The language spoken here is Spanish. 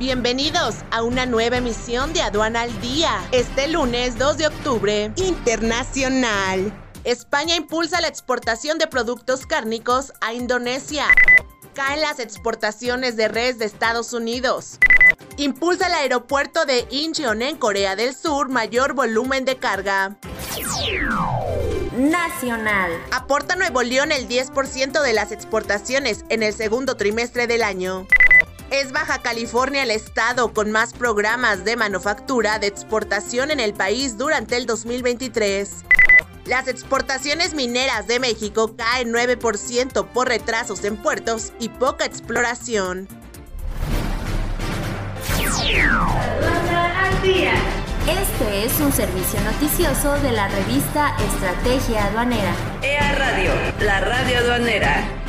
Bienvenidos a una nueva emisión de Aduana al Día. Este lunes 2 de octubre, internacional. España impulsa la exportación de productos cárnicos a Indonesia. Caen las exportaciones de res de Estados Unidos. Impulsa el aeropuerto de Incheon en Corea del Sur mayor volumen de carga. Nacional. Aporta Nuevo León el 10% de las exportaciones en el segundo trimestre del año. Es Baja California el estado con más programas de manufactura de exportación en el país durante el 2023. Las exportaciones mineras de México caen 9% por retrasos en puertos y poca exploración. Este es un servicio noticioso de la revista Estrategia Aduanera. EA Radio, la radio aduanera.